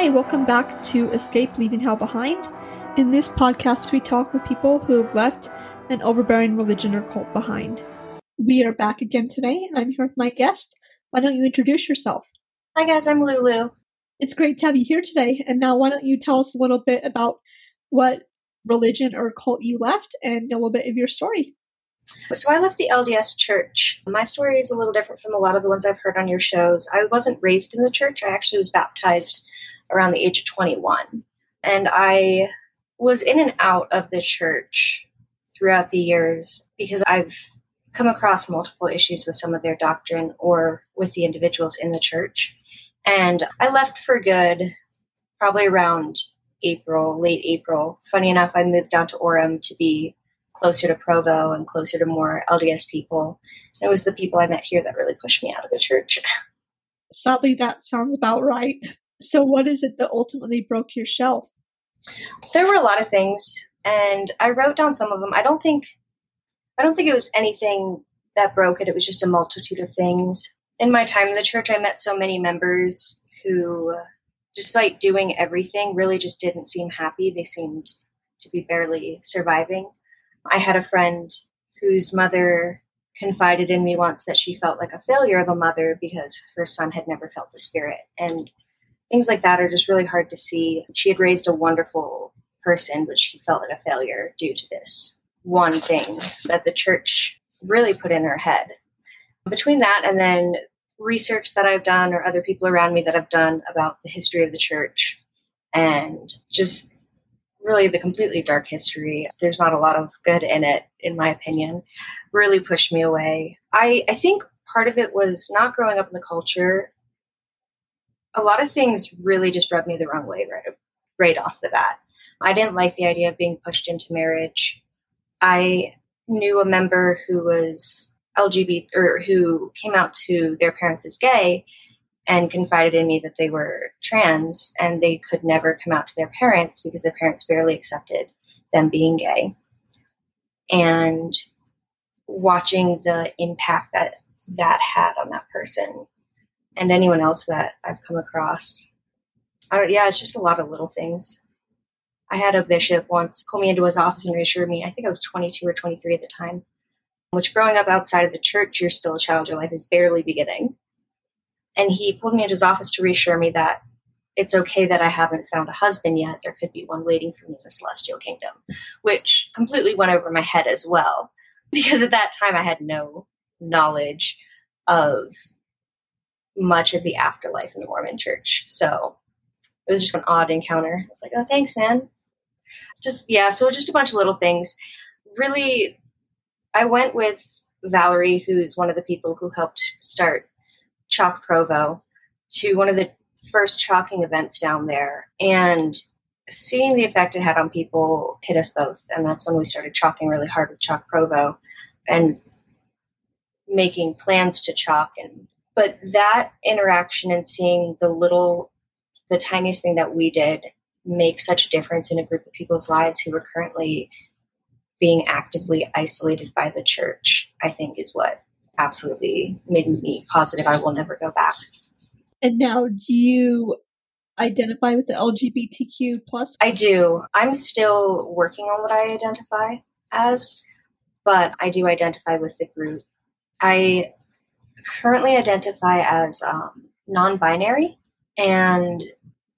Hi, welcome back to Escape Leaving Hell Behind. In this podcast, we talk with people who have left an overbearing religion or cult behind. We are back again today, and I'm here with my guest. Why don't you introduce yourself? Hi, guys, I'm Lulu. It's great to have you here today. And now, why don't you tell us a little bit about what religion or cult you left and a little bit of your story? So, I left the LDS church. My story is a little different from a lot of the ones I've heard on your shows. I wasn't raised in the church, I actually was baptized around the age of 21. And I was in and out of the church throughout the years because I've come across multiple issues with some of their doctrine or with the individuals in the church. And I left for good probably around April, late April. Funny enough, I moved down to Orem to be closer to Provo and closer to more LDS people. And it was the people I met here that really pushed me out of the church. Sadly, that sounds about right. So, what is it that ultimately broke your shelf? There were a lot of things, and I wrote down some of them. I don't think, I don't think it was anything that broke it. It was just a multitude of things. In my time in the church, I met so many members who, despite doing everything, really just didn't seem happy. They seemed to be barely surviving. I had a friend whose mother confided in me once that she felt like a failure of a mother because her son had never felt the spirit. And things like that are just really hard to see. She had raised a wonderful person, but she felt like a failure due to this one thing that the church really put in her head. Between that and then research that I've done, or other people around me that I've done about the history of the church, and just really the completely dark history, there's not a lot of good in it, in my opinion, really pushed me away. I, I think part of it was not growing up in the culture a lot of things really just rubbed me the wrong way right right off the bat. I didn't like the idea of being pushed into marriage. I knew a member who was LGBT or who came out to their parents as gay and confided in me that they were trans and they could never come out to their parents because their parents barely accepted them being gay. And watching the impact that that had on that person and anyone else that I've come across. yeah, it's just a lot of little things. I had a bishop once pull me into his office and reassure me. I think I was 22 or 23 at the time. Which, growing up outside of the church, you're still a child. Your life is barely beginning. And he pulled me into his office to reassure me that it's okay that I haven't found a husband yet. There could be one waiting for me in the celestial kingdom, which completely went over my head as well. Because at that time, I had no knowledge of much of the afterlife in the Mormon church. So it was just an odd encounter. I was like, oh, thanks, man. Just, yeah, so just a bunch of little things. Really, I went with Valerie, who's one of the people who helped start Chalk Provo, to one of the first chalking events down there. And seeing the effect it had on people hit us both. And that's when we started chalking really hard with Chalk Provo and making plans to chalk and but that interaction and seeing the little the tiniest thing that we did make such a difference in a group of people's lives who were currently being actively isolated by the church i think is what absolutely made me positive i will never go back. And now do you identify with the lgbtq plus? I do. I'm still working on what i identify as but i do identify with the group. I currently identify as um, non binary. And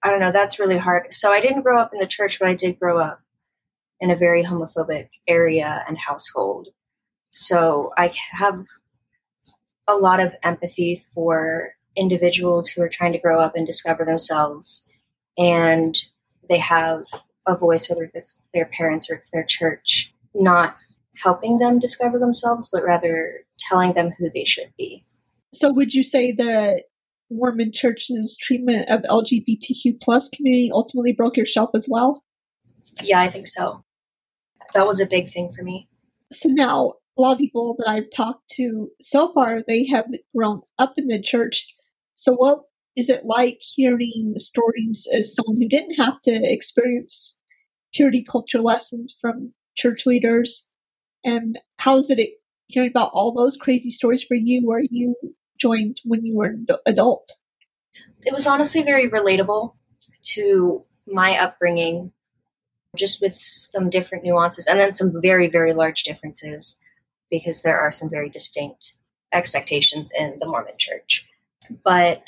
I don't know, that's really hard. So I didn't grow up in the church, but I did grow up in a very homophobic area and household. So I have a lot of empathy for individuals who are trying to grow up and discover themselves. And they have a voice, whether it's their parents or it's their church, not helping them discover themselves, but rather telling them who they should be. So would you say that Mormon Church's treatment of LGBTQ plus community ultimately broke your shelf as well? Yeah, I think so. That was a big thing for me. So now a lot of people that I've talked to so far, they have grown up in the church. So what is it like hearing stories as someone who didn't have to experience purity culture lessons from church leaders? And how is it hearing about all those crazy stories for you where you joined when you were an adult? It was honestly very relatable. to my upbringing, just with some different nuances and then some very, very large differences because there are some very distinct expectations in the Mormon church. But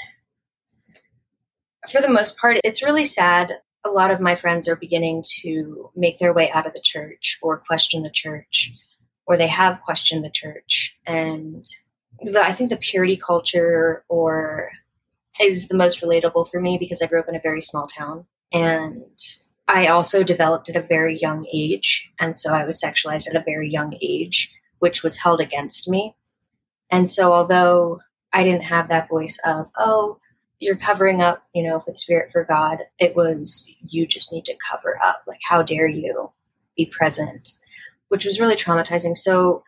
for the most part, it's really sad. A lot of my friends are beginning to make their way out of the church or question the church, or they have questioned the church. And the, I think the purity culture or is the most relatable for me because I grew up in a very small town and I also developed at a very young age. And so I was sexualized at a very young age, which was held against me. And so, although I didn't have that voice of, oh, you're covering up, you know, for the spirit for God, it was, you just need to cover up. Like, how dare you be present? Which was really traumatizing. So,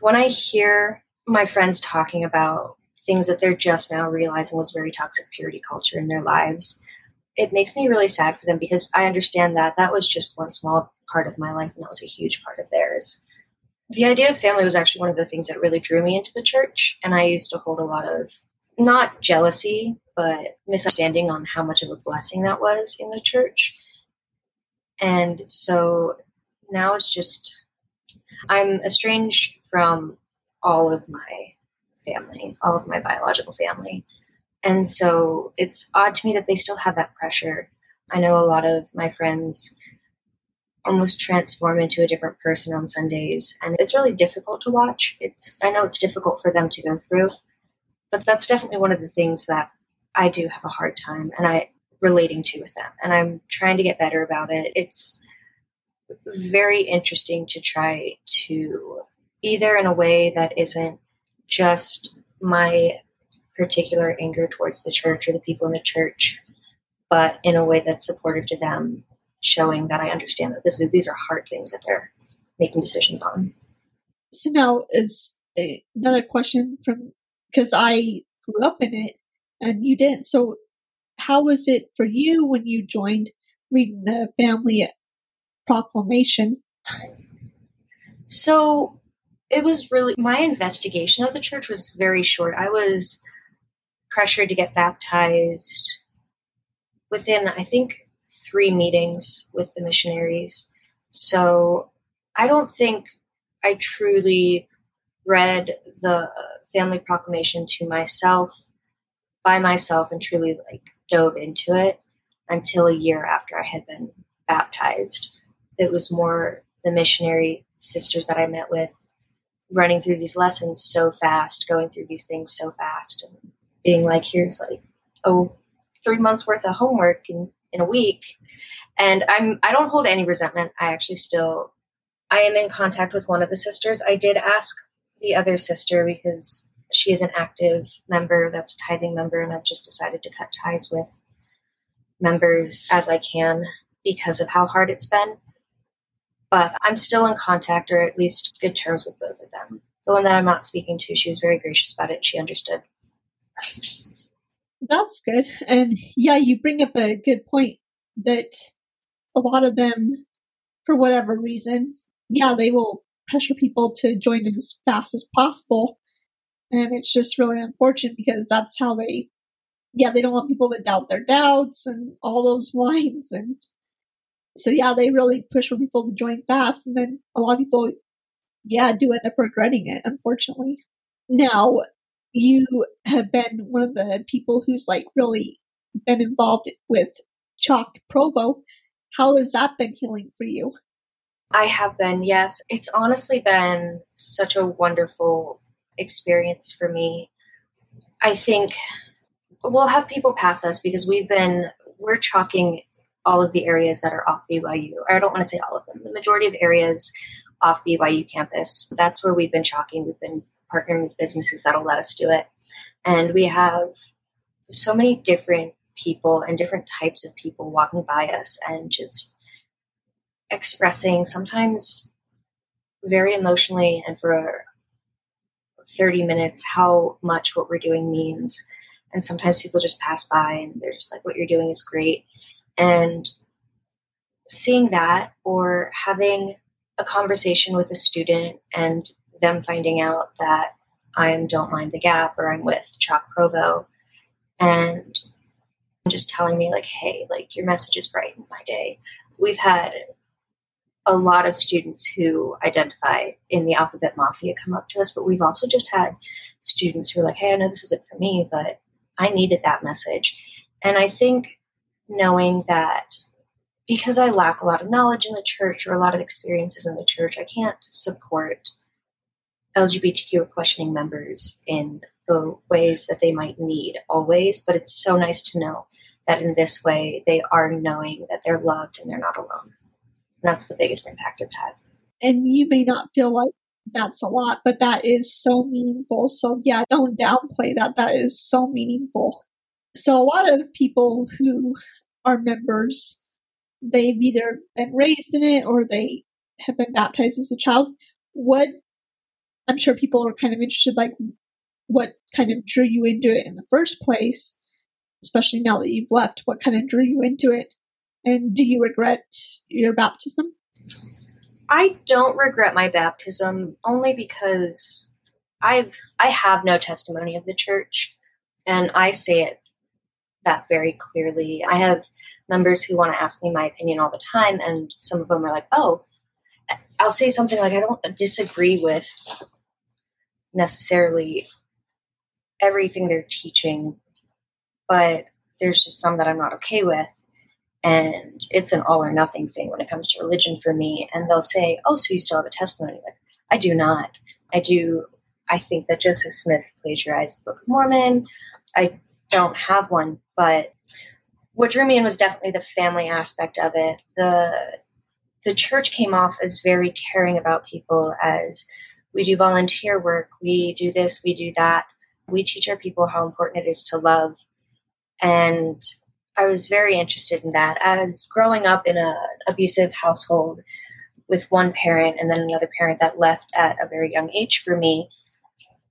when I hear my friends talking about things that they're just now realizing was very toxic purity culture in their lives, it makes me really sad for them because I understand that that was just one small part of my life and that was a huge part of theirs. The idea of family was actually one of the things that really drew me into the church, and I used to hold a lot of not jealousy, but misunderstanding on how much of a blessing that was in the church. And so now it's just, I'm estranged from all of my family, all of my biological family. And so it's odd to me that they still have that pressure. I know a lot of my friends almost transform into a different person on Sundays, and it's really difficult to watch. It's I know it's difficult for them to go through, but that's definitely one of the things that I do have a hard time and I relating to with them, and I'm trying to get better about it. It's very interesting to try to either in a way that isn't just my particular anger towards the church or the people in the church, but in a way that's supportive to them, showing that I understand that this is, these are hard things that they're making decisions on. So now is eh, another question from because I grew up in it and you didn't. So how was it for you when you joined reading the family proclamation? So it was really my investigation of the church was very short. I was pressured to get baptized within, I think, three meetings with the missionaries. So I don't think I truly read the uh, family proclamation to myself by myself and truly like dove into it until a year after I had been baptized. It was more the missionary sisters that I met with running through these lessons so fast, going through these things so fast, and being like, here's like, oh, three months worth of homework in, in a week. And I'm I don't hold any resentment. I actually still I am in contact with one of the sisters. I did ask the other sister because she is an active member, that's a tithing member, and I've just decided to cut ties with members as I can because of how hard it's been. But I'm still in contact or at least good terms with both of them. The one that I'm not speaking to, she was very gracious about it. She understood. That's good. And yeah, you bring up a good point that a lot of them, for whatever reason, yeah, they will pressure people to join as fast as possible. And it's just really unfortunate because that's how they, yeah, they don't want people to doubt their doubts and all those lines. And so, yeah, they really push for people to join fast. And then a lot of people, yeah, do end up regretting it, unfortunately. Now, you have been one of the people who's like really been involved with Chalk Provo. How has that been healing for you? I have been, yes. It's honestly been such a wonderful experience for me. I think we'll have people pass us because we've been, we're chalking all of the areas that are off BYU. I don't want to say all of them, the majority of areas off BYU campus. That's where we've been chalking. We've been partnering with businesses that'll let us do it. And we have so many different people and different types of people walking by us and just expressing sometimes very emotionally and for 30 minutes how much what we're doing means. And sometimes people just pass by and they're just like, what you're doing is great. And seeing that or having a conversation with a student and them finding out that I'm Don't Mind the Gap or I'm with Chalk Provo and just telling me like, hey, like your message is brightened my day. We've had a lot of students who identify in the alphabet mafia come up to us, but we've also just had students who are like, hey, I know this isn't for me, but I needed that message. And I think knowing that because I lack a lot of knowledge in the church or a lot of experiences in the church, I can't support LGBTQ questioning members in the ways that they might need always. But it's so nice to know that in this way they are knowing that they're loved and they're not alone. And that's the biggest impact it's had. And you may not feel like that's a lot, but that is so meaningful. So, yeah, don't downplay that. That is so meaningful. So, a lot of people who are members, they've either been raised in it or they have been baptized as a child. What I'm sure people are kind of interested, like, what kind of drew you into it in the first place, especially now that you've left? What kind of drew you into it? And do you regret your baptism? I don't regret my baptism only because I've I have no testimony of the church and I say it that very clearly. I have members who want to ask me my opinion all the time and some of them are like, "Oh, I'll say something like I don't disagree with necessarily everything they're teaching, but there's just some that I'm not okay with and it's an all or nothing thing when it comes to religion for me. And they'll say oh so you still have a testimony? Like i do not. I do i think that joseph smith plagiarized the book of mormon. I don't have one but what drew me in was definitely the family aspect of it. The the church came off as very caring about people as we do volunteer work we do this we do that. We teach our people how important it is to love. And I was very interested in that. As growing up in an abusive household with one parent and then another parent that left at a very young age for me,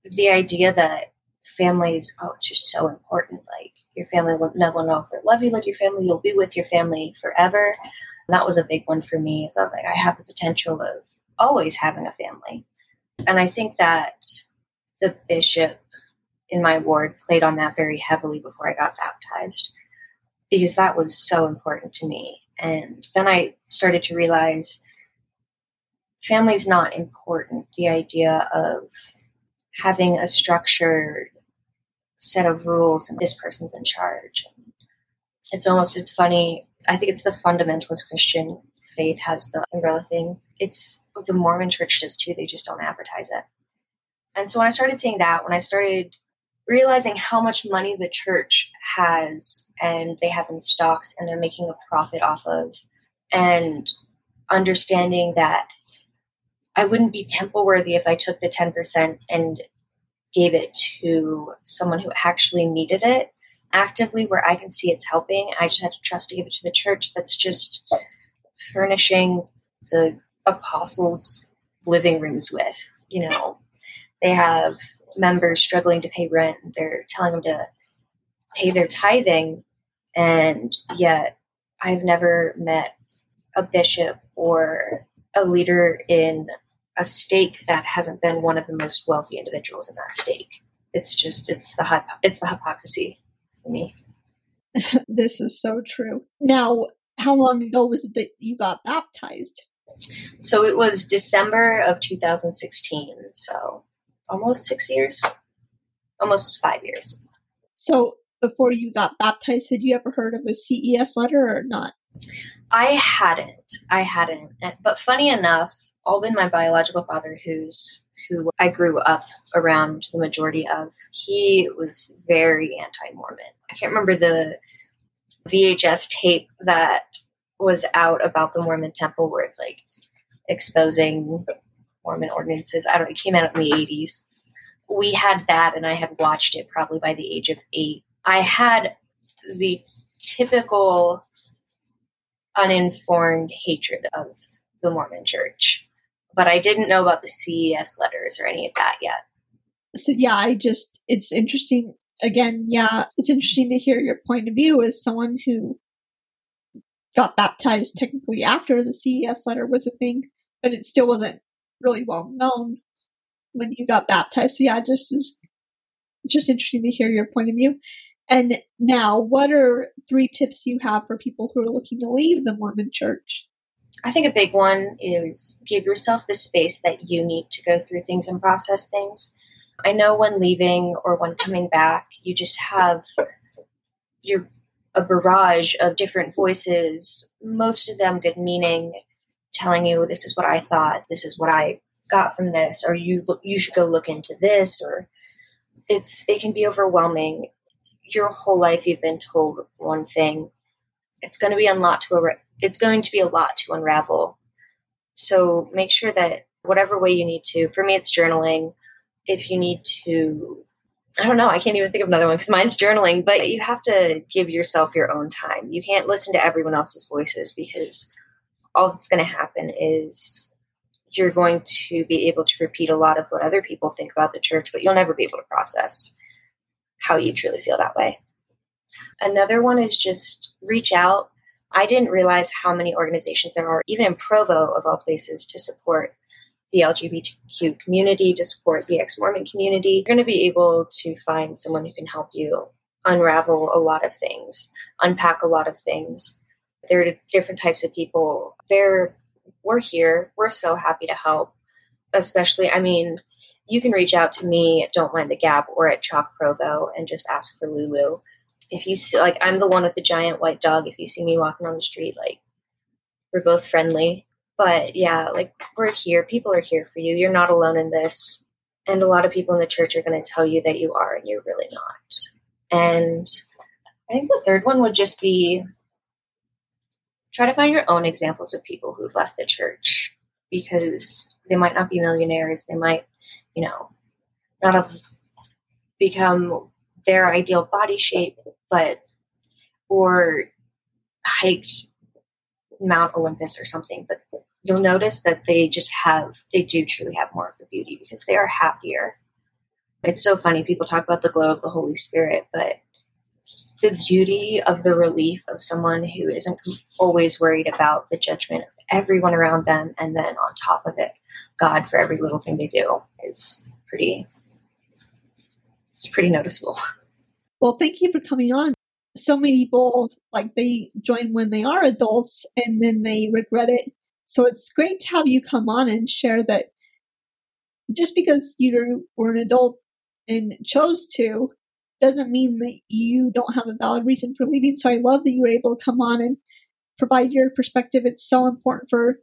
the idea that families, oh, it's just so important. Like your family will never know if they love you like your family, you'll be with your family forever. And that was a big one for me. So I was like, I have the potential of always having a family. And I think that the bishop in my ward played on that very heavily before I got baptized because that was so important to me. And then I started to realize family's not important. The idea of having a structured set of rules and this person's in charge. It's almost it's funny. I think it's the fundamentalist Christian faith has the umbrella thing. It's the Mormon church does too. They just don't advertise it. And so when I started seeing that, when I started realizing how much money the church has and they have in stocks and they're making a profit off of and understanding that I wouldn't be temple worthy if I took the 10% and gave it to someone who actually needed it actively where I can see it's helping. I just had to trust to give it to the church that's just furnishing the apostles' living rooms with. You know, they have members struggling to pay rent. They're telling them to pay their tithing, and yet I've never met a bishop or a leader in a stake that hasn't been one of the most wealthy individuals in that stake. It's just it's the it's the hypocrisy for me. this is so true. Now, how long ago was it that you got baptized? So it was December of 2016. So almost six years, almost five years. So before you got baptized, had you ever heard of a CES letter or not? I hadn't. I hadn't. But funny enough, Alvin, my biological father, who's who I grew up around the majority of, he was very anti-Mormon. I can't remember the VHS tape that was out about the Mormon temple where it's like exposing Mormon ordinances. I don't. It came out in the eighties. We had that, and I had watched it probably by the age of eight. I had the typical uninformed hatred of the Mormon Church, but I didn't know about the CES letters or any of that yet. So yeah, I just it's interesting. Again, yeah, it's interesting to hear your point of view as someone who got baptized technically after the CES letter was a thing, but it still wasn't really well known when you got baptized. So yeah, just was just interesting to hear your point of view. And now, what are three tips you have for people who are looking to leave the Mormon church? I think a big one is give yourself the space that you need to go through things and process things. I know when leaving or when coming back, you just have your a barrage of different voices, most of them good meaning, telling you this is what I thought, this is what I got from this, or you you should go look into this, or it's it can be overwhelming. Your whole life you've been told one thing. It's going to be a lot to it's going to be a lot to unravel. So make sure that whatever way you need to. For me, it's journaling. If you need to I don't know. I can't even think of another one because mine's journaling, but you have to give yourself your own time. You can't listen to everyone else's voices because all that's going to happen is you're going to be able to repeat a lot of what other people think about the church, but you'll never be able to process how you truly feel that way. Another one is just reach out. I didn't realize how many organizations there are, even in Provo, of all places, to support the LGBTQ community, to support the ex Mormon community. You're going to be able to find someone who can help you unravel a lot of things, unpack a lot of things. There are different types of people. There, we're here. We're so happy to help. Especially, I mean, you can reach out to me at Don't Mind the Gap or at Chalk Provo and just ask for Lulu. If you see, like, I'm the one with the giant white dog. If you see me walking on the street, like, we're both friendly but yeah, like we're here. People are here for you. You're not alone in this. And a lot of people in the church are going to tell you that you are, and you're really not. And I think the third one would just be try to find your own examples of people who've left the church because they might not be millionaires. They might, you know, not have become their ideal body shape, but or hiked Mount Olympus or something, but you'll notice that they just have, they do truly have more of the beauty because they are happier. It's so funny. People talk about the glow of the Holy Spirit, but the beauty of the relief of someone who isn't always worried about the judgment of everyone around them, and then on top of it, God for every little thing they do is pretty. It's pretty noticeable. Well, thank you for coming on so many people like they join when they are adults and then they regret it. So it's great to have you come on and share that just because you were an adult and chose to doesn't mean that you don't have a valid reason for leaving. So I love that you were able to come on and provide your perspective. It's so important for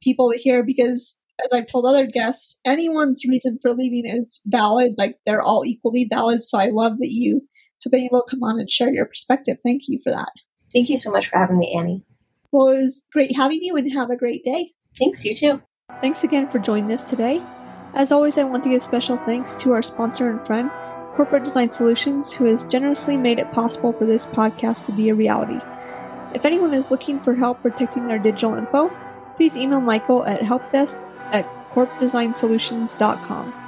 people to hear because as I've told other guests, anyone's reason for leaving is valid. Like they're all equally valid. So I love that you have been able to come on and share your perspective. Thank you for that. Thank you so much for having me, Annie. Well, it was great having you and have a great day. Thanks, you too. Thanks again for joining us today. As always, I want to give special thanks to our sponsor and friend, Corporate Design Solutions, who has generously made it possible for this podcast to be a reality. If anyone is looking for help protecting their digital info, please email Michael at helpdesk at corpdesignsolutions.com.